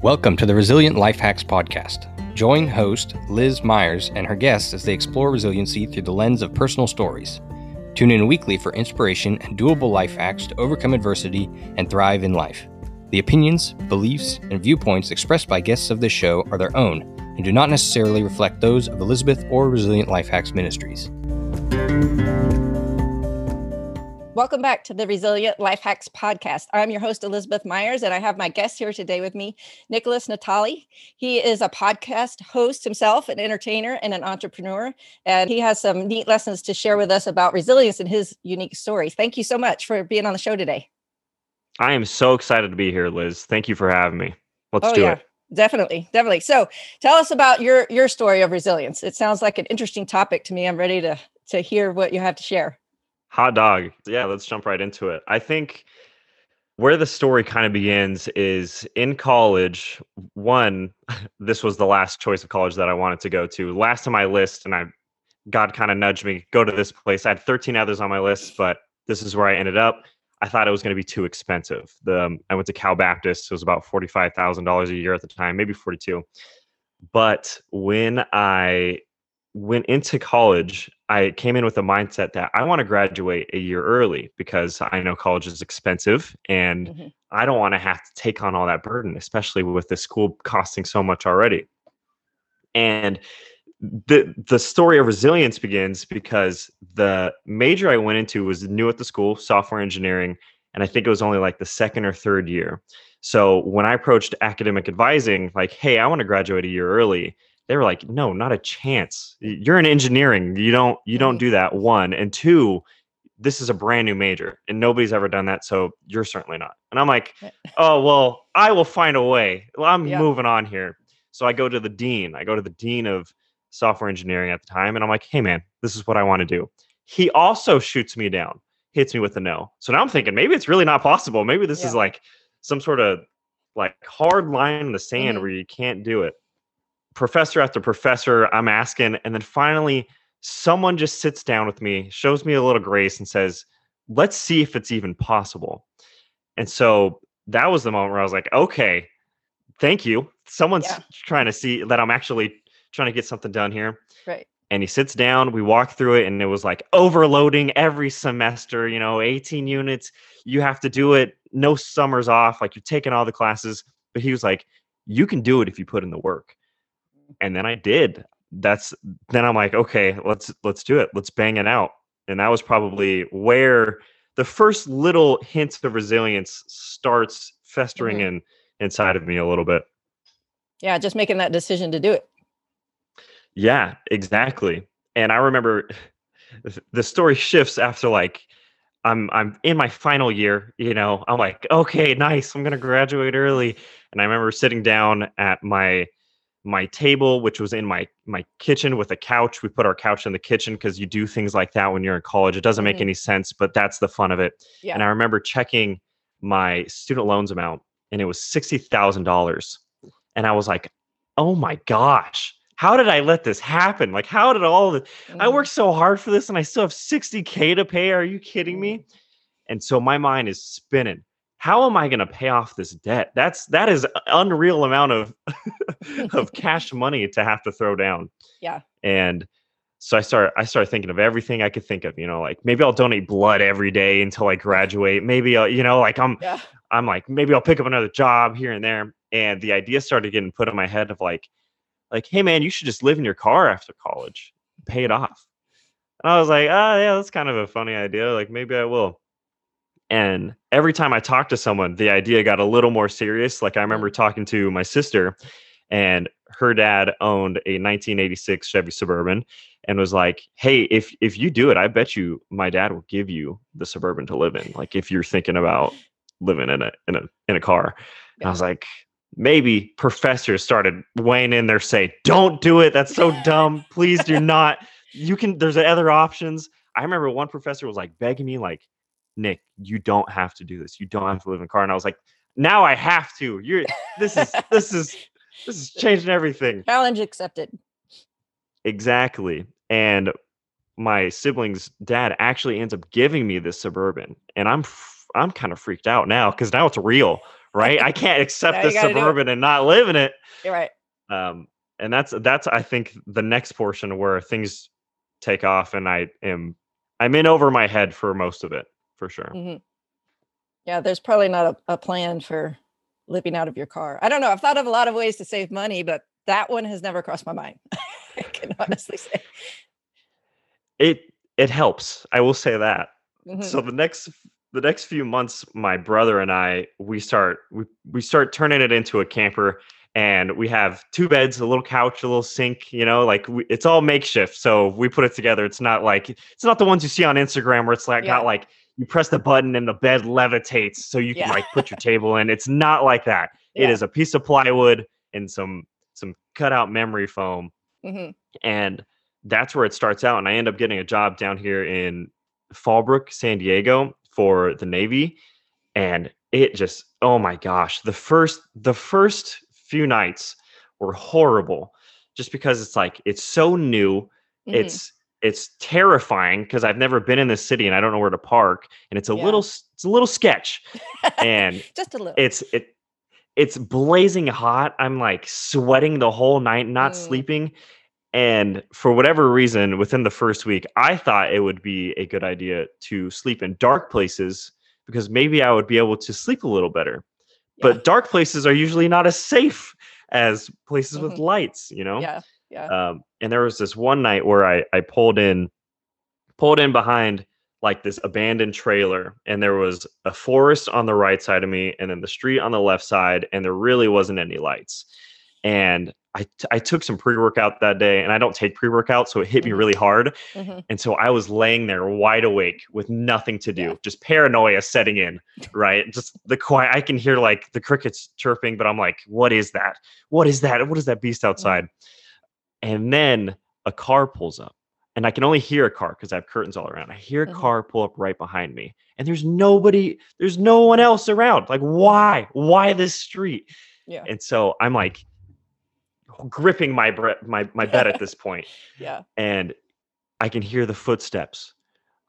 Welcome to the Resilient Life Hacks Podcast. Join host Liz Myers and her guests as they explore resiliency through the lens of personal stories. Tune in weekly for inspiration and doable life hacks to overcome adversity and thrive in life. The opinions, beliefs, and viewpoints expressed by guests of this show are their own and do not necessarily reflect those of Elizabeth or Resilient Life Hacks Ministries. Welcome back to the Resilient Life Hacks podcast. I'm your host, Elizabeth Myers, and I have my guest here today with me, Nicholas Natali. He is a podcast host himself, an entertainer, and an entrepreneur. And he has some neat lessons to share with us about resilience and his unique story. Thank you so much for being on the show today. I am so excited to be here, Liz. Thank you for having me. Let's oh, do yeah. it. Definitely, definitely. So, tell us about your your story of resilience. It sounds like an interesting topic to me. I'm ready to to hear what you have to share. Hot dog. Yeah, let's jump right into it. I think where the story kind of begins is in college. One, this was the last choice of college that I wanted to go to. Last on my list, and I God kind of nudged me, go to this place. I had 13 others on my list, but this is where I ended up. I thought it was going to be too expensive. The um, I went to Cal Baptist. It was about forty-five thousand dollars a year at the time, maybe forty-two. But when I went into college, I came in with a mindset that I want to graduate a year early because I know college is expensive and mm-hmm. I don't want to have to take on all that burden, especially with the school costing so much already. And the the story of resilience begins because the major I went into was new at the school, software engineering, and I think it was only like the second or third year. So when I approached academic advising, like, hey, I want to graduate a year early, they were like no not a chance. You're in engineering. You don't you don't do that one and two this is a brand new major and nobody's ever done that so you're certainly not. And i'm like oh well i will find a way. Well, i'm yeah. moving on here. So i go to the dean. I go to the dean of software engineering at the time and i'm like hey man this is what i want to do. He also shoots me down hits me with a no. So now i'm thinking maybe it's really not possible. Maybe this yeah. is like some sort of like hard line in the sand mm-hmm. where you can't do it professor after professor, I'm asking. And then finally, someone just sits down with me, shows me a little grace, and says, let's see if it's even possible. And so that was the moment where I was like, okay, thank you. Someone's yeah. trying to see that I'm actually trying to get something done here. Right. And he sits down, we walk through it, and it was like overloading every semester, you know, 18 units. You have to do it, no summers off, like you're taking all the classes. But he was like, you can do it if you put in the work and then I did. That's then I'm like, okay, let's let's do it. Let's bang it out. And that was probably where the first little hint of resilience starts festering mm-hmm. in inside of me a little bit. Yeah, just making that decision to do it. Yeah, exactly. And I remember the story shifts after like I'm I'm in my final year, you know. I'm like, okay, nice. I'm going to graduate early. And I remember sitting down at my my table which was in my my kitchen with a couch we put our couch in the kitchen because you do things like that when you're in college it doesn't mm-hmm. make any sense but that's the fun of it yeah. and i remember checking my student loans amount and it was $60000 and i was like oh my gosh how did i let this happen like how did all the mm-hmm. i worked so hard for this and i still have 60k to pay are you kidding me mm-hmm. and so my mind is spinning how am I going to pay off this debt? That's that is unreal amount of of cash money to have to throw down. Yeah. And so I start I started thinking of everything I could think of, you know, like maybe I'll donate blood every day until I graduate. Maybe I'll, you know, like I'm yeah. I'm like maybe I'll pick up another job here and there. And the idea started getting put in my head of like like hey man, you should just live in your car after college, pay it off. And I was like, ah, oh, yeah, that's kind of a funny idea. Like maybe I will. And every time I talked to someone, the idea got a little more serious. Like I mm. remember talking to my sister, and her dad owned a 1986 Chevy Suburban, and was like, "Hey, if if you do it, I bet you my dad will give you the Suburban to live in. Like if you're thinking about living in a in a in a car." And I was like, maybe professors started weighing in there, say, "Don't do it. That's so dumb. Please do not. You can. There's other options." I remember one professor was like begging me, like, Nick, you don't have to do this. You don't have to live in a car. And I was like, now I have to. You're this is this is this is changing everything. Challenge accepted. Exactly. And my sibling's dad actually ends up giving me this suburban, and I'm I'm kind of freaked out now because now it's real, right? I can't accept this you gotta do it. suburban and not live in it. You're right. Um, and that's that's I think the next portion where things take off, and I am I'm in over my head for most of it for sure. Mhm. Yeah, there's probably not a, a plan for living out of your car. I don't know. I've thought of a lot of ways to save money, but that one has never crossed my mind. I can honestly say. It it helps. I will say that. Mhm. so the next the next few months my brother and i we start we, we start turning it into a camper and we have two beds a little couch a little sink you know like we, it's all makeshift so we put it together it's not like it's not the ones you see on instagram where it's like Yeah. not like you press the button and the bed levitates so you can Yeah. like put your table in it's not like that it Yeah. is a piece of plywood and some some cutout memory foam Mhm. and that's where it starts out. And I end up getting a job down here in Fallbrook, San Diego for the Navy. And it just, oh my gosh, the first the first few nights were horrible just because it's like it's so new. Mhm. It's it's terrifying because I've never been in this city and I don't know where to park. And it's a Yeah. little it's a little sketch. and just a little. it's it it's blazing hot i'm like sweating the whole night not Mm. sleeping and for whatever reason within the first week i thought it would be a good idea to sleep in dark places because maybe i would be able to sleep a little better Yeah. but dark places are usually not as safe as places with Mhm. lights you know yeah, yeah. um, and there was this one night where I, I pulled in pulled in behind like this abandoned trailer and there was a forest on the right side of me and then the street on the left side and there really wasn't any lights and I, t- I took some pre-workout that day and i don't take pre-workout so it hit me Mhm. really hard Mhm. and so i was laying there wide awake with nothing to do Yeah. just paranoia setting in right just the quiet i can hear like the crickets chirping but i'm like what is that what is that what is that beast outside and then a car pulls up and i can only hear a car because i have curtains all around i hear a Mhm. car pull up right behind me and there's nobody there's no one else around like why why this street Yeah. and so i'm like gripping my bre- my my bed at this point Yeah. and I can hear the footsteps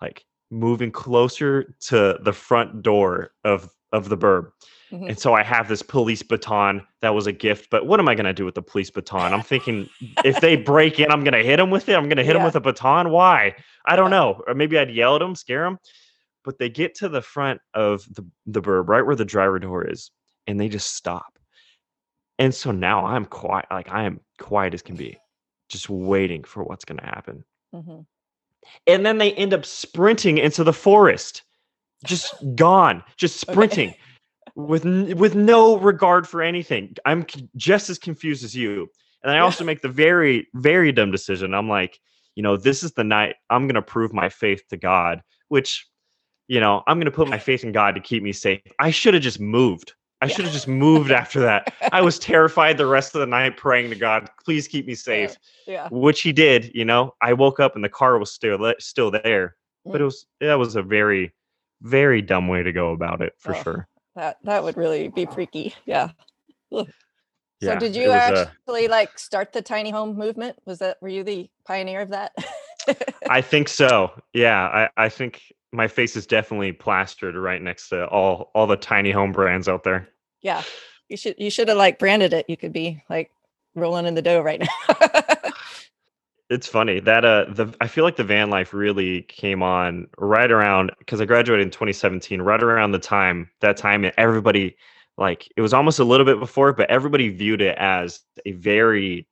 like moving closer to the front door of of the burb. Mhm. And so I have this police baton that was a gift, but what am I going to do with the police baton? I'm thinking if they break in, I'm going to hit them with it. I'm going to hit them with a baton. Why? I don't Yeah. know. Or maybe I'd yell at them, scare them. But they get to the front of the the burb, right where the driver door is, and they just stop. And so now I'm quiet, like I am quiet as can be, just waiting for what's going to happen Mhm. and then they end up sprinting into the forest just gone just Okay. With with no regard for anything. I'm just as confused as you. And i also make the very very dumb decision. I'm like you know this is the night i'm going to prove my faith to god which you know i'm going to put my faith in god to keep me safe. I should have just moved. I should have just moved after that. I was terrified the rest of the night praying to god please keep me safe Yeah. which he did. You know, I woke up and the car was still still there, but Mm. it was that was a very, very dumb way to go about it for Oh, sure. That that would really be freaky. Yeah. Ugh. So did you uh, actually like start the tiny home movement? Was that were you the pioneer of that? I think so. Yeah, I I think my face is definitely plastered right next to all all the tiny home brands out there. yeah. You should you should have like branded it. You could be like rolling in the dough right now. It's funny that uh the I feel like the van life really came on right around because I graduated in 2017, right around the time that time and everybody like it was almost a little bit before, but everybody viewed it as a very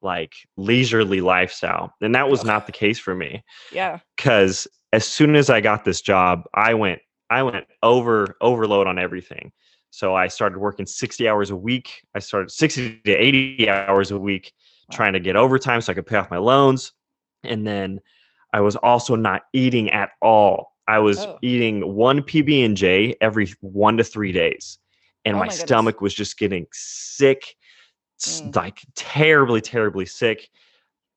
like leisurely lifestyle. And that was not the case for me yeah. because as soon as I got this job, I went I went over overload on everything. So I started working 60 hours a week. I started 60 to 80 hours a week Wow. trying to get overtime so I could pay off my loans. And then I was also not eating at all. I was Oh. eating one PB and J every 1 to 3 days. And Oh my, my stomach was just getting sick, Mm. like terribly terribly sick.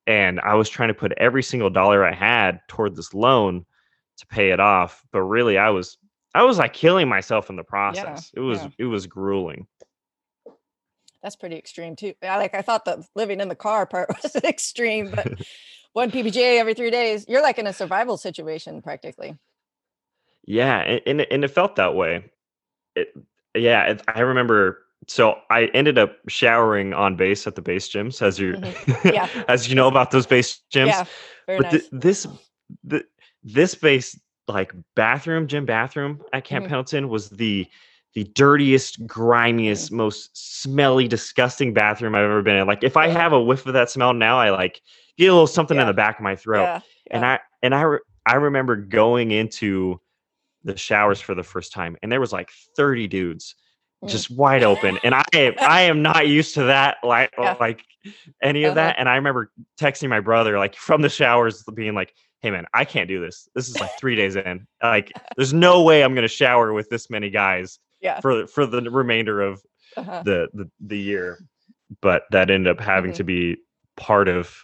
And I was trying to put every single dollar I had toward this loan to pay it off, but really I was I was like killing myself in the process. it was yeah. it was grueling. That's pretty extreme too. Yeah, like I thought the living in the car part was extreme, but one PBJ every three days, you're like in a survival situation practically. Yeah, and, and, it- felt that way. It yeah, it, I remember. So I ended up showering on base at the base gyms, as you, Mhm. Yeah. as you know about those base gyms. Yeah, very but nice. th- this, the, this base like bathroom, gym bathroom at Camp Mhm. Pendleton was the the dirtiest, grimiest, most smelly, disgusting bathroom I've ever been in. Like if I have a whiff of that smell now, I like get a little something Yeah. in the back of my throat yeah, and. I and I re- I remember going into the showers for the first time, and there was like thirty dudes Mm. just wide open, and I am I am not used to that like Yeah. like any of Uh-huh. that. And I remember texting my brother like from the showers, being like, "Hey man, I can't do this. This is like three days in. Like, there's no way I'm gonna shower with this many guys Yeah. for for the remainder of Uh-huh. the the, the year." But that ended up having Mhm. to be part of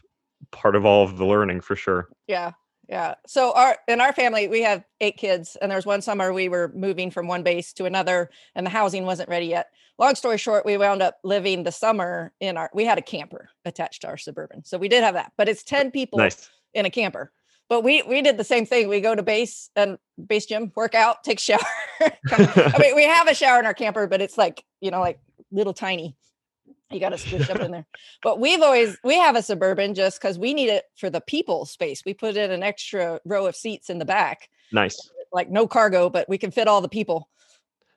part of all of the learning for sure. Yeah. Yeah. So our in our family we have eight kids and there's one summer we were moving from one base to another and the housing wasn't ready yet. Long story short, we wound up living the summer in our we had a camper attached to our suburban. So we did have that. But it's 10 people Nice. in a camper. But we we did the same thing. We go to base and base gym, work out, take shower. I mean, we have a shower in our camper, but it's like, you know, like little tiny. You got to squish up in there. But we've always we have a suburban just because we need it for the people space. We put in an extra row of seats in the back, nice. like no cargo, but we can fit all the people.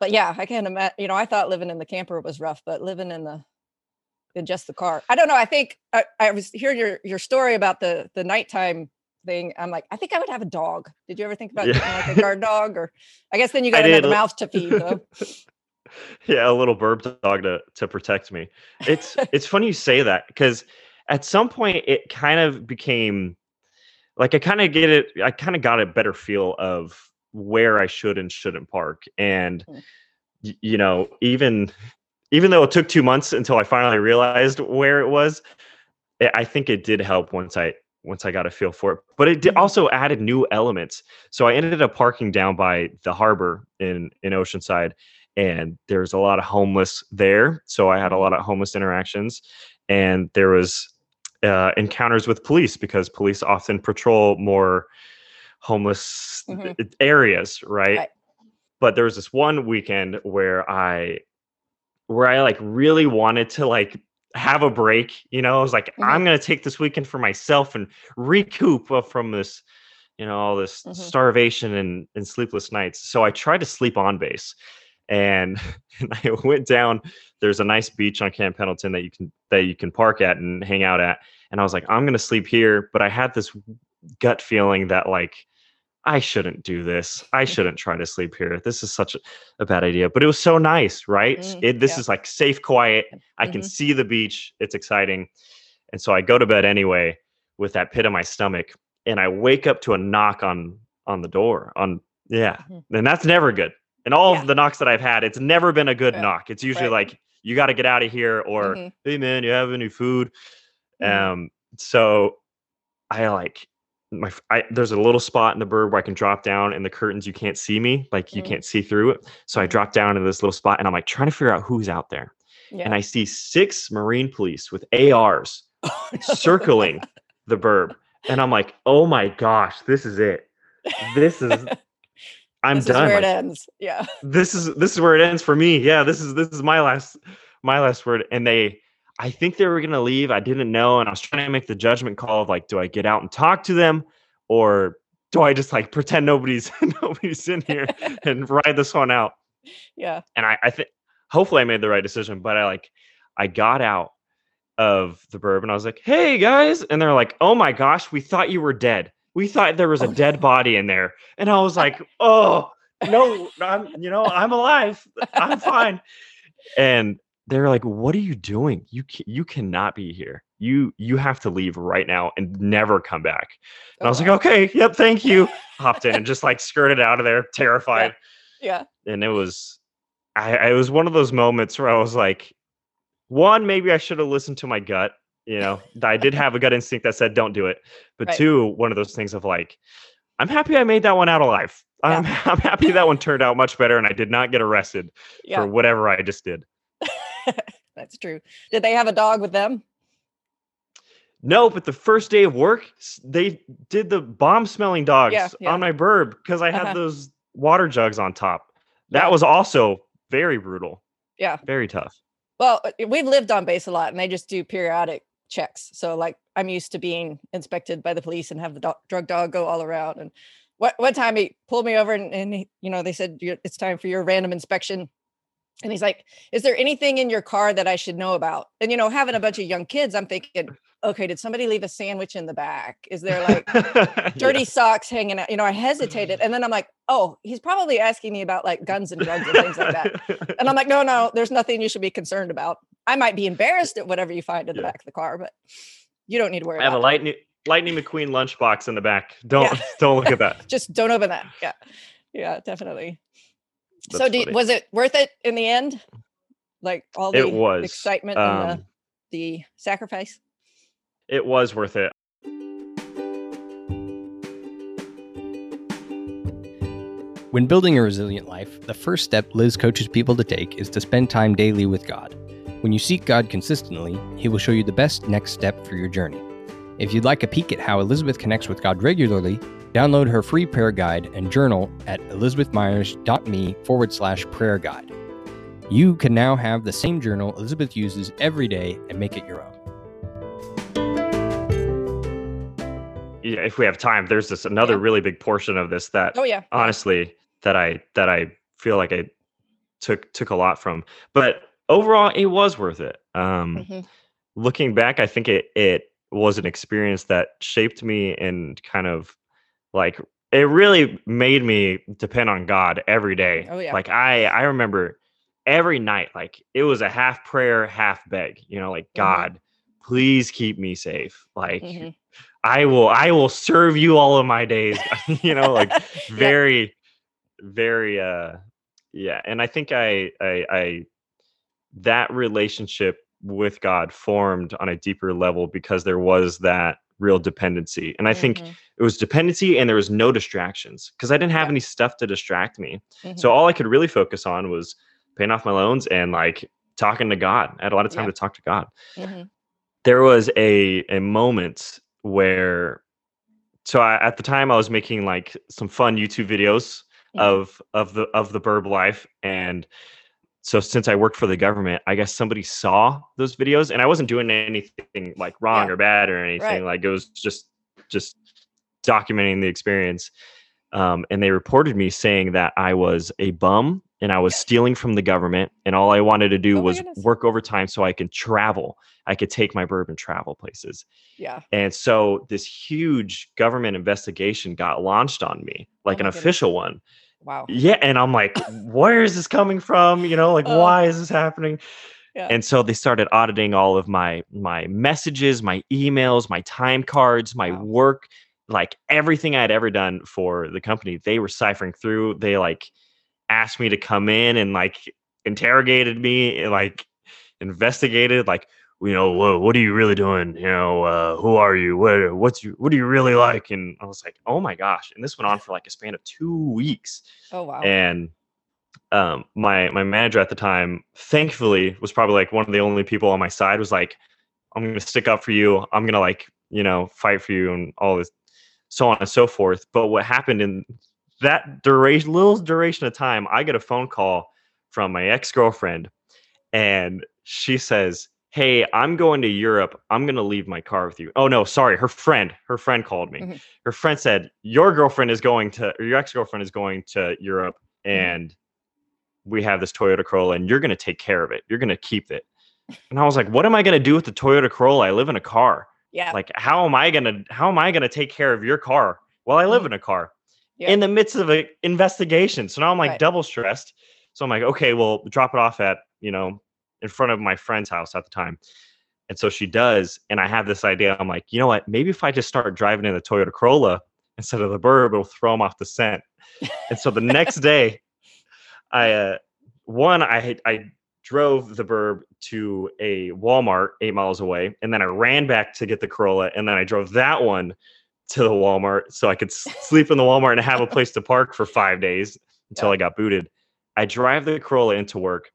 But yeah, I can't imagine. You know, I thought living in the camper was rough, but living in the in just the car, I don't know. I think I, I was hearing your your story about the the nighttime thing. I'm like, I think I would have a dog. Did you ever think about Yeah. like a guard dog? Or I guess then you I got another did. mouth to feed, though. yeah, a little burb dog to to protect me. It's it's funny you say that because at some point it kind of became like I kind of get it. I kind of got a better feel of where I should and shouldn't park, and Mm. y- you know, even even though it took two months until I finally realized where it was, I- I think it did help once I once I got a feel for it. But it did Mhm. also added new elements. So I ended up parking down by the harbor in in Oceanside, and there's a lot of homeless there. So I had a lot of homeless interactions, and there was uh, encounters with police because police often patrol more homeless Mhm. areas, right? Right. But there was this one weekend where I where I like really wanted to like have a break, you know, I was like, Mhm. I'm gonna take this weekend for myself and recoup from this, you know, all this Mhm. starvation and, and sleepless nights. So I tried to sleep on base and, and I went down. There's a nice beach on Camp Pendleton that you can that you can park at and hang out at. And I was like, I'm gonna sleep here. But I had this gut feeling that like I shouldn't do this. I shouldn't try to sleep here. This is such a, a bad idea. But it was so nice, right? Mm, it, this yeah. is like safe, quiet. I can Mhm. see the beach. It's exciting. And so I go to bed anyway with that pit in my stomach. And I wake up to a knock on on the door. On yeah. Mhm. And that's never good. And all Yeah. of the knocks that I've had, it's never been a good Right. knock. It's usually Right. like, you got to get out of here, or Mhm. hey man, you have any food? Mhm. Um, so I like my I, there's a little spot in the burb where I can drop down and the curtains you can't see me, like you Mm. can't see through it. So I Mhm. drop down into this little spot and I'm like trying to figure out who's out there. Yeah. And I see six Marine police with ARs circling the burb. And I'm like, oh my gosh, this is it. This is I'm this done. is where Like, it ends. Yeah. this is this is where it ends for me. Yeah, this is this is my last my last word. And they I think they were gonna leave. I didn't know, and I was trying to make the judgment call of like, do I get out and talk to them, or do I just like pretend nobody's nobody's in here and ride this one out? Yeah. And I, I think hopefully I made the right decision, but I like I got out of the burb and I was like, hey guys, and they're like, oh my gosh, we thought you were dead. We thought there was a dead body in there, and I was like, oh no, I'm you know I'm alive, I'm fine. And they're like, "What are you doing? You you cannot be here. You you have to leave right now and never come back." And oh, I Oh, was like, "Okay, yep, thank you." Hopped in and just like skirted out of there, terrified. Yeah. And it was, I I- it was one of those moments where I was like, one, maybe I should have listened to my gut. You know, I did have a gut instinct that said, "Don't do it." But Right. two, one of those things of like, I'm happy I made that one out alive. I'm I'm happy that one turned out much better, and I did not get arrested Yeah. for whatever I just did. That's true. Did they have a dog with them? No, but the first day of work, they did the bomb smelling dogs yeah. on my burb because I had Uh-huh. those water jugs on top. That Yeah. was also very brutal. Yeah. Very tough. Well, uh, we've lived on base a lot and they just do periodic checks. So like I'm used to being inspected by the police and have the do- drug dog go all around. And what one time he pulled me over and, and he, you know, they said it's time for your random inspection. And he's like, "Is there anything in your car that I should know about?" And you know, having a bunch of young kids, I'm thinking, "Okay, did somebody leave a sandwich in the back? Is there like dirty yeah. socks hanging out?" You know, I hesitated, and then I'm like, "Oh, he's probably asking me about like guns and drugs and things like that." And I'm like, "No, no, there's nothing you should be concerned about. I might be embarrassed at whatever you find in the back of the car, but you don't need to worry." I have a lightning Lightning McQueen lunchbox in the back. Don't yeah. don't look at that. Just don't open that. Yeah, yeah, definitely. That's so, do, was it worth it in the end? Like all the it was. excitement um, and the, um the sacrifice? It was worth it. When building a resilient life, the first step Liz coaches people to take is to spend time daily with God. When you seek God consistently, He will show you the best next step for your journey. If you'd like a peek at how Elizabeth connects with God regularly, Download her free prayer guide and journal at elizabethmyers.me forward slash prayer guide. You can now have the same journal Elizabeth uses every day and make it your own. Yeah, if we have time, there's this another yeah. really big portion of this that oh yeah honestly that I that I feel like I took took a lot from. But overall it was worth it. Um mm-hmm. looking back, I think it it was an experience that shaped me and kind of like it really made me depend on God every day. Oh yeah. Like I I remember every night like it was a half prayer, half beg, you know, like mm-hmm. God, please keep me safe. Like mm-hmm. I will I will serve you all of my days. you know, like very yeah. very uh yeah, and I think I I I that relationship with God formed on a deeper level because there was that real dependency. And I mm-hmm. think it was dependency and there was no distractions because I didn't have yeah. any stuff to distract me. Mm-hmm. So all I could really focus on was paying off my loans and like talking to God. I had a lot of time yeah. to talk to God. Mm-hmm. There was a a moment where so I, at the time I was making like some fun YouTube videos of of the of the burb life and so since I worked for the government, I guess somebody saw those videos and I wasn't doing anything like wrong yeah. or bad or anything. Right. Like it was just just documenting the experience. Um, and they reported me saying that I was a bum and I was stealing from the government and all I wanted to do oh was work overtime so I could travel. I could take my bourbon travel places. Yeah. And so this huge government investigation got launched on me, like oh an goodness. official one. Wow. Yeah. And I'm like, where is this coming from? You know, like, uh, why is this happening? Yeah. And so they started auditing all of my my messages, my emails, my time cards, my wow. work, like everything I had ever done for the company. They were ciphering through. They like asked me to come in and like interrogated me, like investigated, like you know, what, what are you really doing? You know, uh, who are you? What, what's you, what do you really like? And I was like, oh my gosh. And this went on for like a span of two weeks. Oh, wow. And um, my, my manager at the time, thankfully was probably like one of the only people on my side was like, I'm going to stick up for you. I'm going to like, you know, fight for you and all this, so on and so forth. But what happened in that duration, little duration of time, I get a phone call from my ex-girlfriend and she says, hey i'm going to europe i'm going to leave my car with you oh no sorry her friend her friend called me mm-hmm. her friend said your girlfriend is going to or your ex-girlfriend is going to europe mm-hmm. and mm-hmm. we have this toyota corolla and you're going to take care of it you're going to keep it and i was like what am i going to do with the toyota corolla i live in a car yeah like how am i going to how am i going to take care of your car while i live mm-hmm. in a car yeah. in the midst of an investigation so now i'm like right. double stressed so i'm like okay well drop it off at you know in front of my friend's house at the time. And so she does. And I have this idea. I'm like, you know what? Maybe if I just start driving in the Toyota Corolla instead of the Burb, it'll throw them off the scent. and so the next day, I, uh, one, I, I drove the Burb to a Walmart eight miles away. And then I ran back to get the Corolla. And then I drove that one to the Walmart so I could sleep in the Walmart and have a place to park for five days until. I got booted. I drive the Corolla into work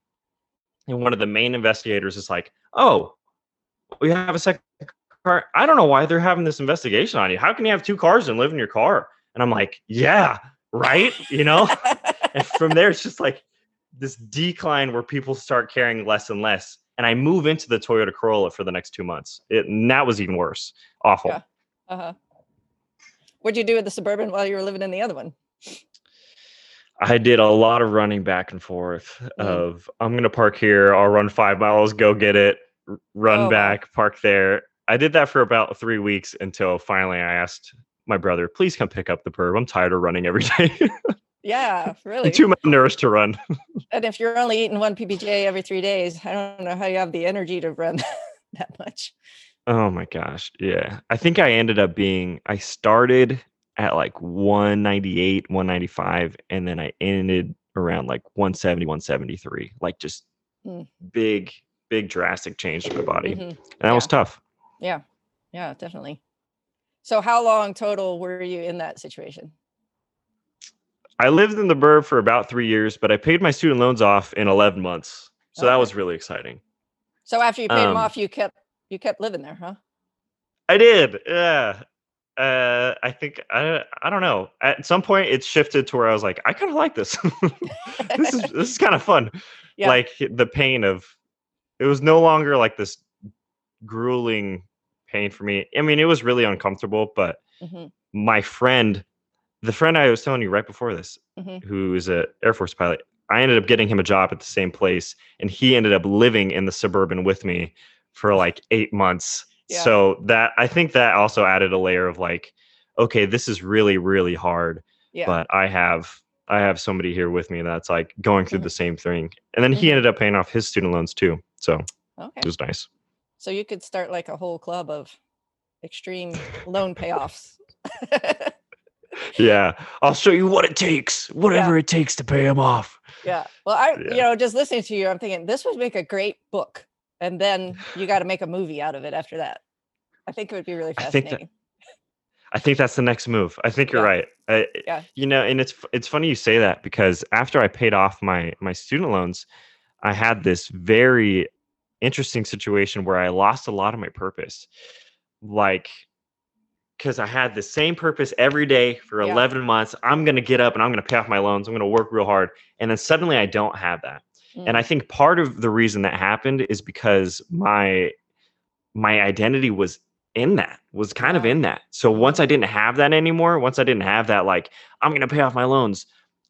and one of the main investigators is like, "Oh, we have a second car. I don't know why they're having this investigation on you. How can you have two cars and live in your car?" And I'm like, "Yeah, right." You know. and from there, it's just like this decline where people start caring less and less. And I move into the Toyota Corolla for the next two months. It, and that was even worse. Awful. Yeah. Uh huh. What'd you do with the suburban while you were living in the other one? I did a lot of running back and forth Mm. of I'm gonna park here, I'll run five miles, go get it, run Oh, back, park there. I did that for about three weeks until finally I asked my brother, please come pick up the burb. I'm tired of running every day. Yeah, really. I'm too malnourished to run. And if you're only eating one PBJ every three days, I don't know how you have the energy to run that much. Oh my gosh. Yeah. I think I ended up being I started at like 198, 195, and then I ended around like 170, 173. Like just Mm. big, big drastic change to my body. Mhm. And that was tough. Yeah, yeah, definitely. So, how long total were you in that situation? I lived in the burb for about three years, but I paid my student loans off in 11 months. So that was really exciting. So, after you paid them Um, off, you kept you kept living there, huh? I did. Yeah. Uh, I think I I don't know. At some point, it shifted to where I was like, I kind of like this. this is this is kind of fun. Yeah. Like the pain of it was no longer like this grueling pain for me. I mean, it was really uncomfortable, but hmm my friend, the friend I was telling you right before this, Mhm. who is a Air Force pilot, I ended up getting him a job at the same place, and he ended up living in the suburban with me for like eight months. Yeah. So that I think that also added a layer of like, okay, this is really really hard, Yeah. but I have I have somebody here with me that's like going through Mhm. the same thing, and then he Mhm. ended up paying off his student loans too. So okay. it was nice. So you could start like a whole club of extreme loan payoffs. Yeah, I'll show you what it takes, whatever it takes to pay him off. yeah. Well, I Yeah. you know just listening to you, I'm thinking this would make a great book, and then you got to make a movie out of it after that. I think it would be really I think that- fascinating. I think that's the next move. I think you're Yeah. right. I, Yeah. You know, and it's it's funny you say that because after I paid off my my student loans, I had this very interesting situation where I lost a lot of my purpose. Like because I had the same purpose every day for Yeah. 11 months. I'm going to get up and I'm going to pay off my loans. I'm going to work real hard. And then suddenly I don't have that. Mm. And I think part of the reason that happened is because my my identity was in that was kind of in that. So once I didn't have that anymore, once I didn't have that like I'm going to pay off my loans,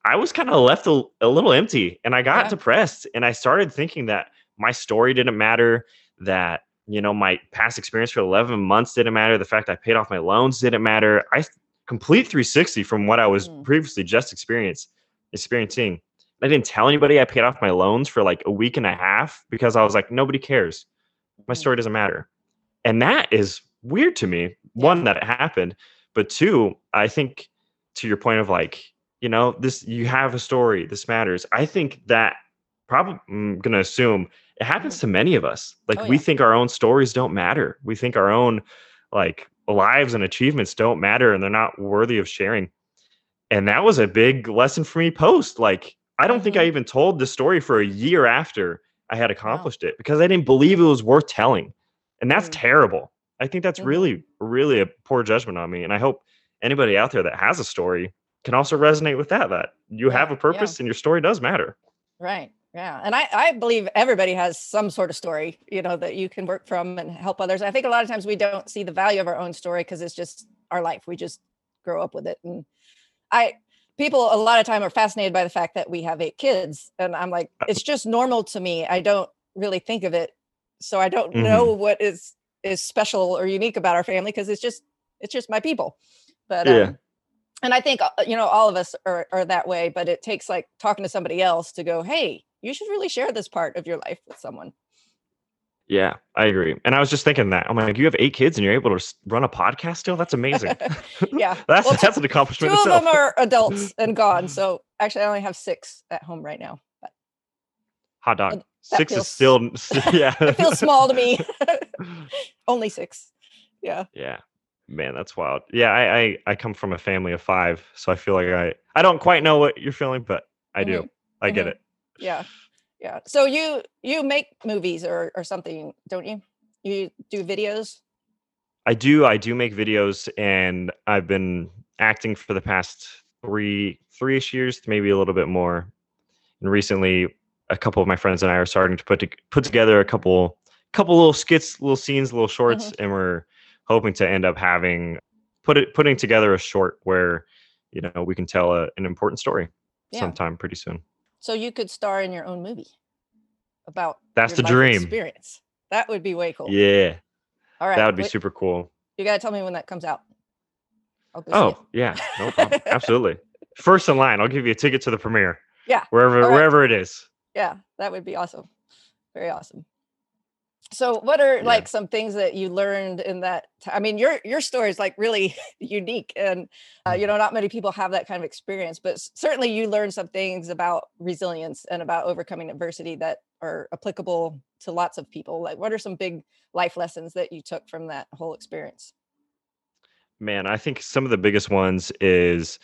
I was kind of left a, a little empty and I got Yeah. depressed and I started thinking that my story didn't matter, that you know my past experience for 11 months didn't matter, the fact I paid off my loans didn't matter. I complete 360 from what I was Mm. previously just experience experiencing. I didn't tell anybody I paid off my loans for like a week and a half because I was like, nobody cares. My story doesn't matter. And that is weird to me. One, that it happened, but two, I think to your point of like, you know, this, you have a story, this matters. I think that probably, I'm going to assume it happens to many of us. Like, Oh, we think our own stories don't matter. We think our own like lives and achievements don't matter and they're not worthy of sharing. And that was a big lesson for me post. Like, I don't think I Mhm. even told the story for a year after I had accomplished it because I didn't believe it was worth telling. And that's Mm. terrible. I think that's Mhm. really, really a poor judgment on me. And I hope anybody out there that has a story can also resonate with that, that you Yeah, have a yeah. purpose and your story does matter. Right. Yeah. And I, I believe everybody has some sort of story, you know, that you can work from and help others. I think a lot of times we don't see the value of our own story because it's just our life. We just grow up with it. And I, people a lot of time are fascinated by the fact that we have eight kids. And I'm like, Uh, it's just normal to me. I don't really think of it. So I don't Mhm. know what is, is special or unique about our family because it's just, it's just my people. But, Yeah. um, and I think, uh, you know, all of us are, are that way, but it takes like talking to somebody else to go, Hey, you should really share this part of your life with someone. Yeah, I agree. And I was just thinking that I'm like, you have eight kids and you're able to run a podcast still? That's amazing. Yeah. that's Well, two- that's an Two accomplishment of them are adults and gone. So actually I only have six at home right now. But Hot dog. Six feels- is still yeah. it feels small to me. only six. Yeah. Yeah. Man, that's wild. Yeah, I, I I come from a family of five, so I feel like I I don't quite know what you're feeling, but I do. I get mhm. it. Yeah. Yeah. So you you make movies or or something, don't you? You do videos? I do. I do make videos, and I've been acting for the past three three ish years, maybe a little bit more. And recently, a couple of my friends and I are starting to put to, put together a couple couple little skits, little scenes, little shorts, Mm-hmm. and we're hoping to end up having put it putting together a short where you know we can tell a, an important story Yeah. sometime pretty soon. So you could star in your own movie about That's the dream. experience. That would be way cool. Yeah, All right. that would be wait, super cool. You gotta tell me when that comes out. I'll Oh yeah, no problem. Absolutely. First in line, I'll give you a ticket to the premiere. Yeah, wherever right. wherever it is. Yeah, that would be awesome. Very awesome. So, what are Yeah. like some things that you learned in that? ti- I mean, your your story is like really unique, and uh, you know, not many people have that kind of experience. But certainly, you learned some things about resilience and about overcoming adversity that are applicable to lots of people. Like, what are some big life lessons that you took from that whole experience? Man, I think some of the biggest ones is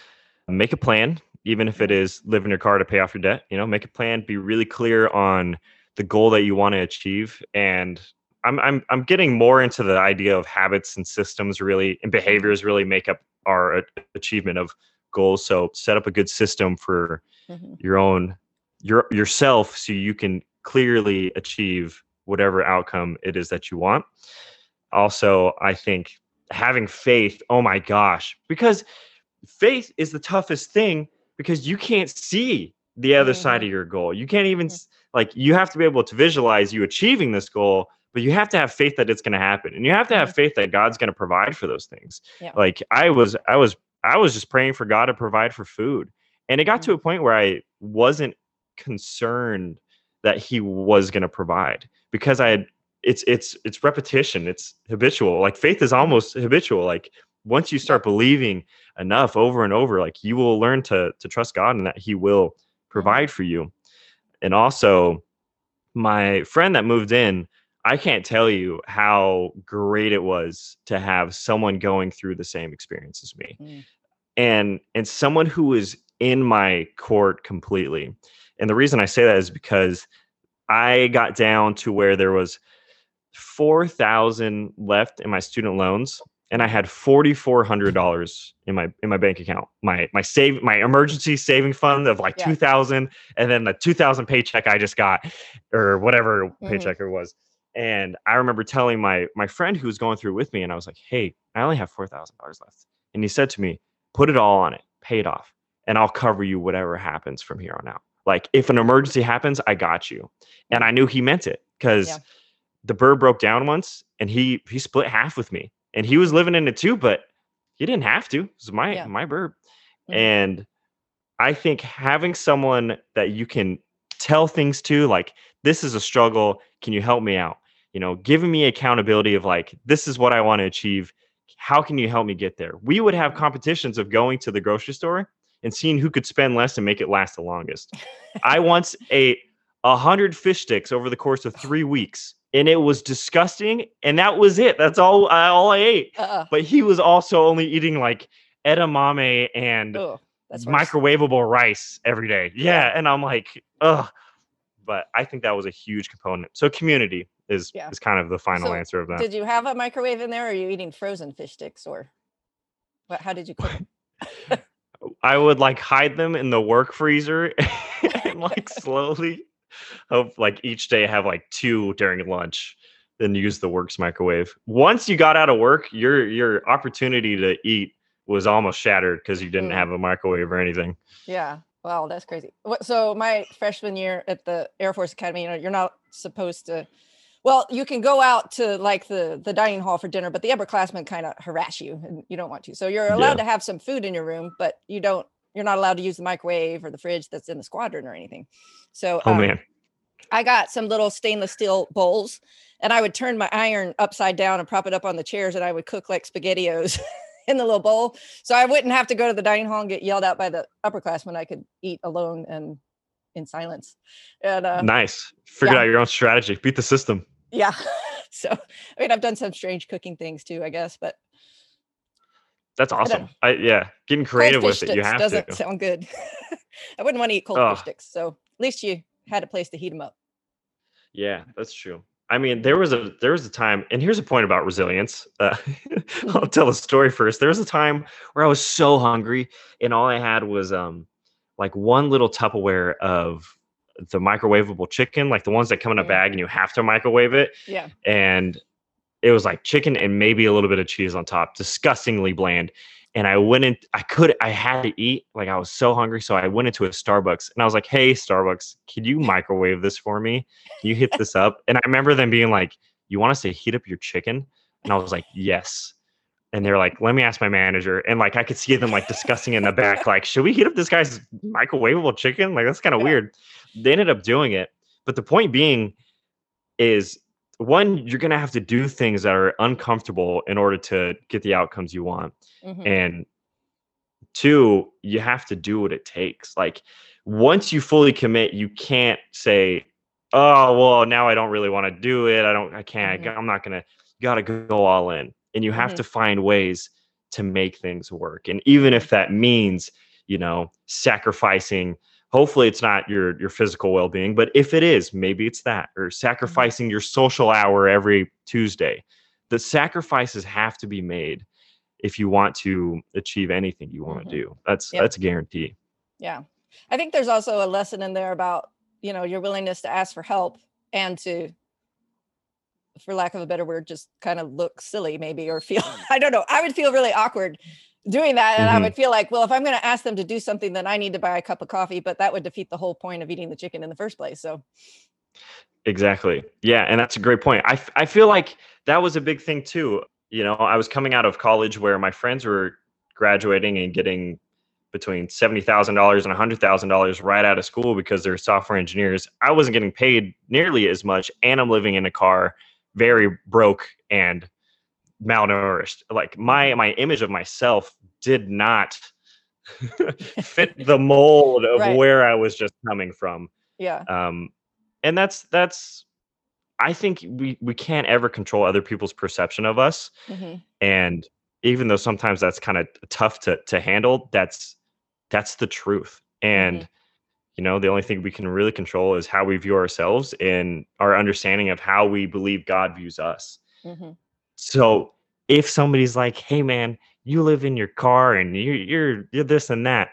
make a plan, even if it is Mhm. live in your car to pay off your debt. You know, make a plan, be really clear on the goal that you want to achieve. And I'm I'm I'm getting more into the idea of habits and systems really and behaviors really make up our achievement of goals. So set up a good system for Mhm. your own your yourself so you can clearly achieve whatever outcome it is that you want also i think having faith oh my gosh because faith is the toughest thing because you can't see the other side of your goal you can't even s- like you have to be able to visualize you achieving this goal but you have to have faith that it's going to happen and you have to have faith that god's going to provide for those things. Yeah. like i was i was i was just praying for god to provide for food and it got to mm. a point where i wasn't concerned that he was going to provide because i had it's it's it's repetition it's habitual like faith is mm. almost habitual like once you start believing enough over and over like you will learn to to trust god and that he will mm-hmm. provide for you and also my friend that moved in i can't tell you how great it was to have someone going through the same experience as me. Mm. and and someone who was in my court completely. And the reason i say that is because i got down to where there was 4000 left in my student loans and i had $4400 in my in my bank account my my save my emergency saving fund of like Yeah. 2000 and then the 2000 paycheck i just got or whatever Mhm. paycheck it was and i remember telling my my friend who was going through with me and i was like hey i only have $4000 left and he said to me put it all on it pay it off and i'll cover you whatever happens from here on out like if an emergency happens i got you and i knew he meant it because Yeah. the burb broke down once and he he split half with me and he was living in it too but he didn't have to. It was my Yeah. my burb Mhm. and i think having someone that you can tell things to like this is a struggle. Can you help me out? You know giving me accountability of like this is what i want to achieve. How can you help me get there? We would have competitions of going to the grocery store and seeing who could spend less and make it last the longest. I once ate a hundred fish sticks over the course of three weeks and it was disgusting and that was it that's all I, all i ate Uh-uh. but he was also only eating like edamame and that's microwavable rice every day. Yeah, and I'm like, ugh. But I think that was a huge component. So community is Yeah. is kind of the final So, answer of that. Did you have a microwave in there? Or are you eating frozen fish sticks, or what? How did you cook? I would like hide them in the work freezer and like slowly hope like each day have like two during lunch, then use the works microwave. Once you got out of work, your your opportunity to eat was almost shattered because you didn't Mm. have a microwave or anything. Yeah. Wow, that's crazy. So my freshman year at the Air Force Academy, you know, you're not supposed to. Well, you can go out to like the the dining hall for dinner, but the upperclassmen kind of harass you, and you don't want to. So you're allowed Yeah. to have some food in your room, but you don't. You're not allowed to use the microwave or the fridge that's in the squadron or anything. So Oh um, man. I got some little stainless steel bowls, and I would turn my iron upside down and prop it up on the chairs, and I would cook like spaghettios in the little bowl, so I wouldn't have to go to the dining hall and get yelled at by the upperclassmen. I could eat alone and in silence. And uh, nice. Figure yeah. out your own strategy. Beat the system. yeah, so I mean, I've done some strange cooking things too, I guess, but That's awesome. know. I, yeah, getting creative with it. You have doesn't to. sound good. I wouldn't want to eat cold Ugh. fish sticks, so at least you had a place to heat them up. Yeah, that's true. I mean, there was a there was a time, and here's a point about resilience. Uh, I'll tell a story first. There was a time where I was so hungry, and all I had was um like one little Tupperware of the microwavable chicken, like the ones that come in a Mm. bag and you have to microwave it. Yeah. And it was like chicken and maybe a little bit of cheese on top, disgustingly bland. And I went in, I could, I had to eat. Like I was so hungry. So I went into a Starbucks and I was like, hey, Starbucks, can you microwave this for me? Can you hit this up? And I remember them being like, you want us to heat up your chicken? And I was like, yes. And they're like, let me ask my manager. And like, I could see them like discussing in the back, like, should we heat up this guy's microwavable chicken? Like, that's kind of weird. They ended up doing it. But the point being is one, you're going to have to do things that are uncomfortable in order to get the outcomes you want. Mhm. And two, you have to do what it takes. Like, once you fully commit, you can't say, oh, well, now I don't really want to do it. I don't, I can't, Mhm. I'm not going to, you got to go all in. And you have Mhm. to find ways to make things work. And even if that means, you know, sacrificing, hopefully it's not your your physical well-being, but if it is, maybe it's that or sacrificing your social hour every Tuesday. The sacrifices have to be made if you want to achieve anything you want Mhm. to do. That's Yep. that's a guarantee. Yeah. I think there's also a lesson in there about, you know, your willingness to ask for help and to, for lack of a better word, just kind of look silly maybe or feel, I don't know. I would feel really awkward doing that. And I Mhm. would feel like, well, if I'm going to ask them to do something, then I need to buy a cup of coffee, but that would defeat the whole point of eating the chicken in the first place. So, Exactly. Yeah, and that's a great point. I, f- I feel like that was a big thing too. You know, I was coming out of college where my friends were graduating and getting between seventy thousand dollars and hundred thousand dollars right out of school because they're software engineers. I wasn't getting paid nearly as much, and I'm living in a car, very broke and malnourished. Like my my image of myself did not fit the mold of Right. where I was just coming from yeah. um and that's that's i think we we can't ever control other people's perception of us Mhm. and even though sometimes that's kind of tough to to handle that's that's the truth and you know the only thing we can really control is how we view ourselves and our understanding of how we believe god views us Mhm. So if somebody's like hey man you live in your car and you, you're you're this and that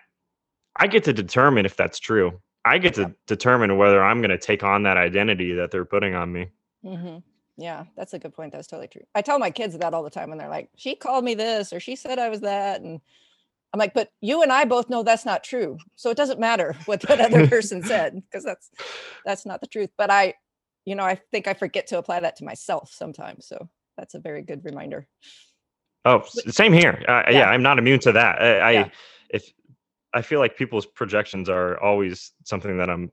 i get to determine if that's true i get to determine whether i'm going to take on that identity that they're putting on me hmm Yeah, that's a good point. That's totally true. I tell my kids that all the time when they're like, she called me this or she said I was that. And I'm like, but you and I both know that's not true. So it doesn't matter what that other person said because that's that's not the truth. But I, you know, I think I forget to apply that to myself sometimes. So that's a very good reminder. oh same here uh, yeah. Yeah. i'm not immune to that i, I Yeah. if i feel like people's projections are always something that i'm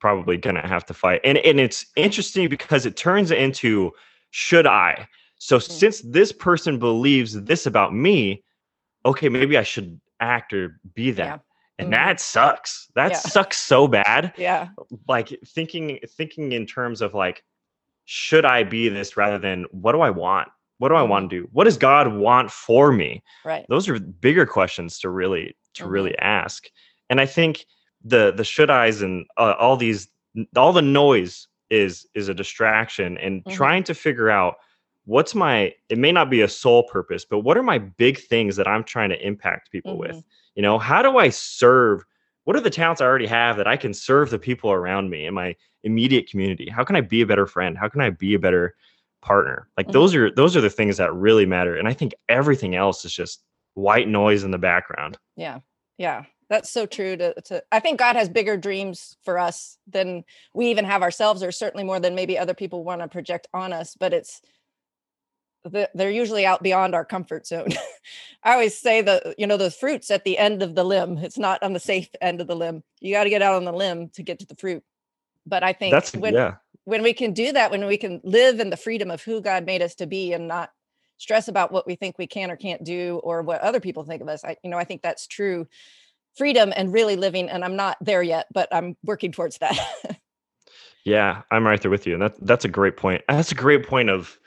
probably gonna have to fight and and it's interesting because it turns into should i so Mm. since this person believes this about me okay maybe i should act or be that Yeah. and Mhm. that sucks that sucks so bad Yeah. like thinking thinking in terms of like should i be this rather than what do i want what do i want to do what does god want for me Right. those are bigger questions to really to Mhm. really ask and i think the the should i's and uh, all these all the noise is is a distraction and Mhm. trying to figure out what's my it may not be a sole purpose but what are my big things that i'm trying to impact people with Mhm. you know how do i serve what are the talents i already have that i can serve the people around me in my immediate community how can i be a better friend how can i be a better partner like Mhm. those are those are the things that really matter and i think everything else is just white noise in the background Yeah. Yeah. That's so true to, to I think God has bigger dreams for us than we even have ourselves, or certainly more than maybe other people want to project on us, but it's the, they're usually out beyond our comfort zone. I always say the you know the fruits at the end of the limb. It's not on the safe end of the limb. You got to get out on the limb to get to the fruit. But I think that's when yeah when we can do that, when we can live in the freedom of who God made us to be and not stress about what we think we can or can't do or what other people think of us. I, you know, I think that's true freedom and really living. And I'm not there yet, but I'm working towards that. Yeah, I'm right there with you. And that that's a great point. That's a great point of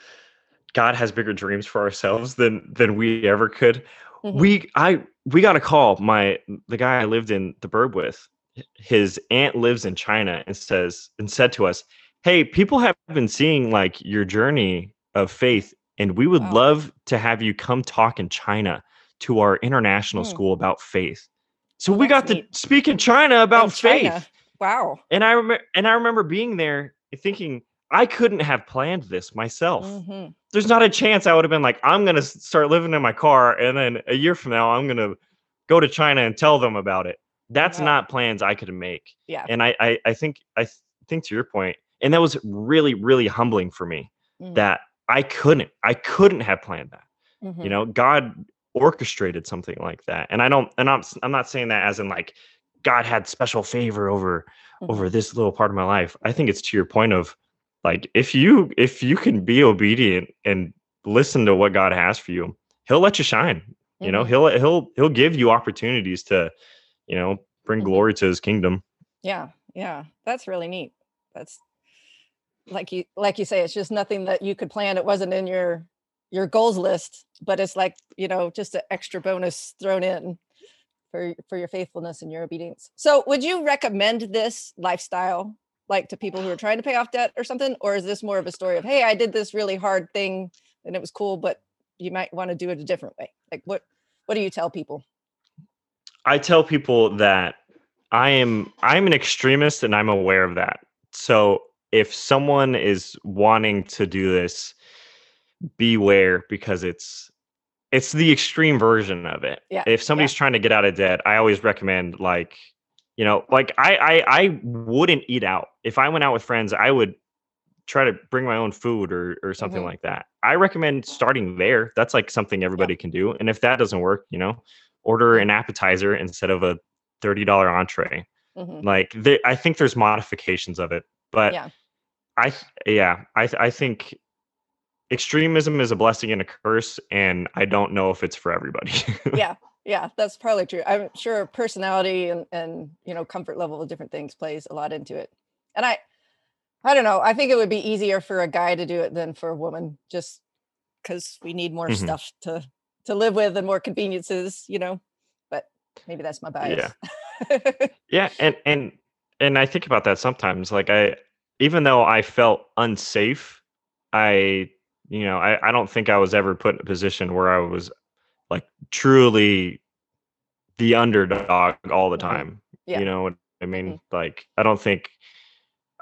God has bigger dreams for ourselves than than we ever could. Mhm. We I we got a call. My the guy I lived in the burb with, his aunt lives in China and says and said to us, Hey, people have been seeing like your journey of faith, and we would Wow. love to have you come talk in China to our international Hmm. school about faith. So Well, we got that's to speak in China about In China. faith. Wow. And I remember and I remember being there thinking I couldn't have planned this myself. Mhm. There's not a chance I would have been like, I'm gonna start living in my car, and then a year from now, I'm gonna go to China and tell them about it. That's No. not plans I could make. Yeah. And I, I, I think, I th- think to your point, and that was really, really humbling for me Mhm. that I couldn't, I couldn't have planned that. Mhm. You know, God orchestrated something like that, and I don't, and I'm, I'm not saying that as in like God had special favor over over this little part of my life. I think it's to your point of like if you if you can be obedient and listen to what God has for you, he'll let you shine. You know, Mhm. he'll he'll he'll give you opportunities to, you know, bring Mhm. glory to his kingdom. Yeah, yeah, that's really neat. That's like you like you say, it's just nothing that you could plan. It wasn't in your your goals list, but it's like you know just an extra bonus thrown in for for your faithfulness and your obedience. So, would you recommend this lifestyle like to people who are trying to pay off debt or something, or is this more of a story of hey, I did this really hard thing and it was cool, but you might want to do it a different way? Like what what do you tell people? I tell people that I am I'm an extremist and I'm aware of that. So if someone is wanting to do this, beware because it's it's the extreme version of it. Yeah, If somebody's trying to get out of debt, I always recommend like you know, like I, I I wouldn't eat out. If I went out with friends, I would try to bring my own food or or something Mhm. like that. I recommend starting there. That's like something everybody can do. And if that doesn't work, you know, order an appetizer instead of a thirty dollar entree. Mhm. Like I think there's modifications of it, but Yeah. I yeah, I th- I think extremism is a blessing and a curse, and I don't know if it's for everybody. yeah yeah that's probably true i'm sure personality and and you know comfort level of different things plays a lot into it and i i don't know i think it would be easier for a guy to do it than for a woman just because we need more Mhm. stuff to to live with and more conveniences you know but maybe that's my bias yeah Yeah, and and and I think about that sometimes. Like I, even though I felt unsafe, I, you know, I I don't think I was ever put in a position where I was like truly the underdog all the Mhm. time. Yeah. You know what I mean? Like I don't think.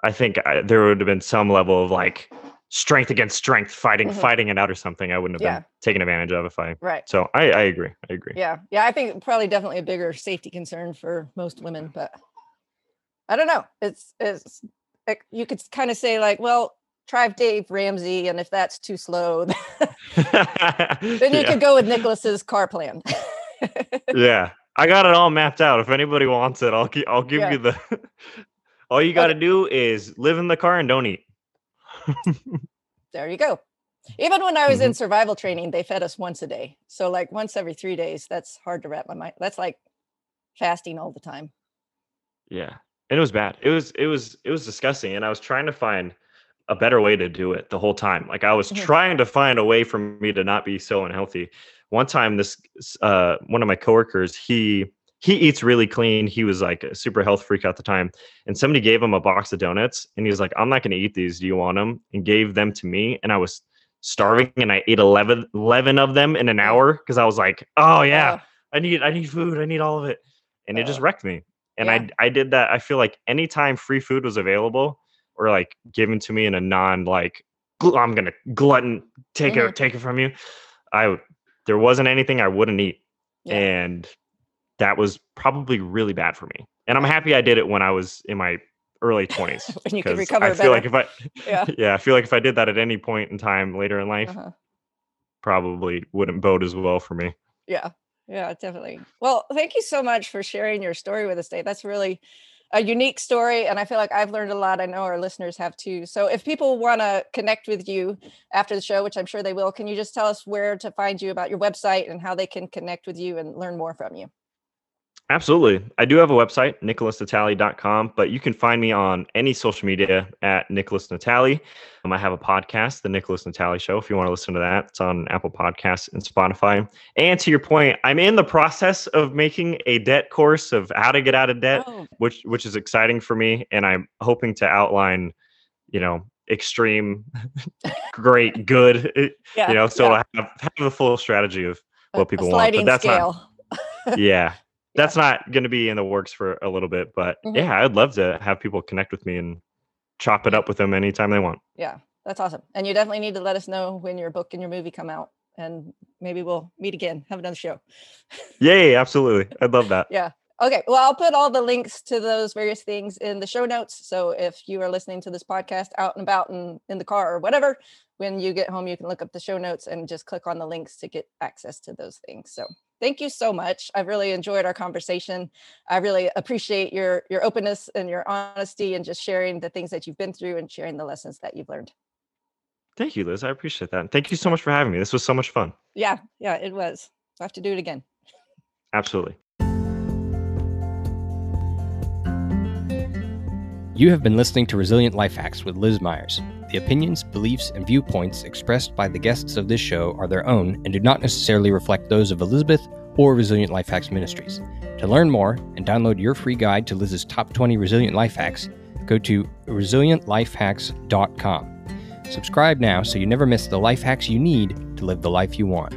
I think I, there would have been some level of like strength against strength, fighting Mhm. fighting it out or something. I wouldn't have Yeah. been taken advantage of if I. right So I I agree. I agree. yeah yeah i think probably definitely a bigger safety concern for most women but i don't know it's it's it, you could kind of say like well try dave ramsey and if that's too slow then you yeah. could go with nicholas's car plan yeah, I got it all mapped out. If anybody wants it, I'll I'll give Yeah. you the. all you got to do is live in the car and don't eat. there you go even when i was Mm-hmm. in survival training they fed us once a day so like once every three days that's hard to wrap my mind that's like fasting all the time Yeah, and it was bad. It was it was it was disgusting, and I was trying to find a better way to do it the whole time. Like I was Mhm. trying to find a way for me to not be so unhealthy. One time, this uh, one of my coworkers, he he eats really clean. He was like a super health freak at the time, and somebody gave him a box of donuts, and he was like, "I'm not going to eat these. Do you want them?" And gave them to me, and I was starving, and I ate 11, 11 of them in an hour because I was like, "Oh yeah, Uh, I need I need food. I need all of it. And it just Uh, wrecked me. And yeah. I I did that. I feel like anytime free food was available or like given to me in a non like "Gl- I'm gonna glutton take Mm-hmm. it take it from you. I there wasn't anything I wouldn't eat. yeah. And that was probably really bad for me. And I'm happy I did it when I was in my early 20s. When you could recover I feel like if I yeah yeah, I feel like if I did that at any point in time later in life, uh-huh. probably wouldn't bode as well for me. Yeah, yeah, definitely. Well, thank you so much for sharing your story with us today. That's really a unique story, and I feel like I've learned a lot. I know our listeners have too. So, if people want to connect with you after the show, which I'm sure they will, can you just tell us where to find you about your website and how they can connect with you and learn more from you? Absolutely. I do have a website, nicholasnatali.com, but you can find me on any social media at Nicholas Natali. Um, I have a podcast, The Nicholas Natali Show, if you want to listen to that. It's on Apple Podcasts and Spotify. And to your point, I'm in the process of making a debt course of how to get out of debt, Oh, which which is exciting for me. And I'm hoping to outline, you know, extreme, great, good, eh, yeah, you know, so yeah, I have, have a full strategy of what people want. But sliding that's not scale. yeah that's not going to be in the works for a little bit, but Mhm. yeah, I'd love to have people connect with me and chop it up with them anytime they want. Yeah, that's awesome. And you definitely need to let us know when your book and your movie come out, and maybe we'll meet again, have another show. Yay, absolutely. I'd love that. Yeah. Okay. Well, I'll put all the links to those various things in the show notes. So if you are listening to this podcast out and about and in the car or whatever, when you get home, you can look up the show notes and just click on the links to get access to those things. So thank you so much. I've really enjoyed our conversation. I really appreciate your your openness and your honesty and just sharing the things that you've been through and sharing the lessons that you've learned. Thank you, Liz. I appreciate that. And thank you so much for having me. This was so much fun. Yeah, yeah, it was. I have to do it again. Absolutely. You have been listening to Resilient Life Hacks with Liz Myers. The opinions, beliefs, and viewpoints expressed by the guests of this show are their own and do not necessarily reflect those of Elizabeth or Resilient Life Hacks Ministries. To learn more and download your free guide to Liz's top 20 resilient life hacks, go to resilientlifehacks.com. Subscribe now so you never miss the life hacks you need to live the life you want.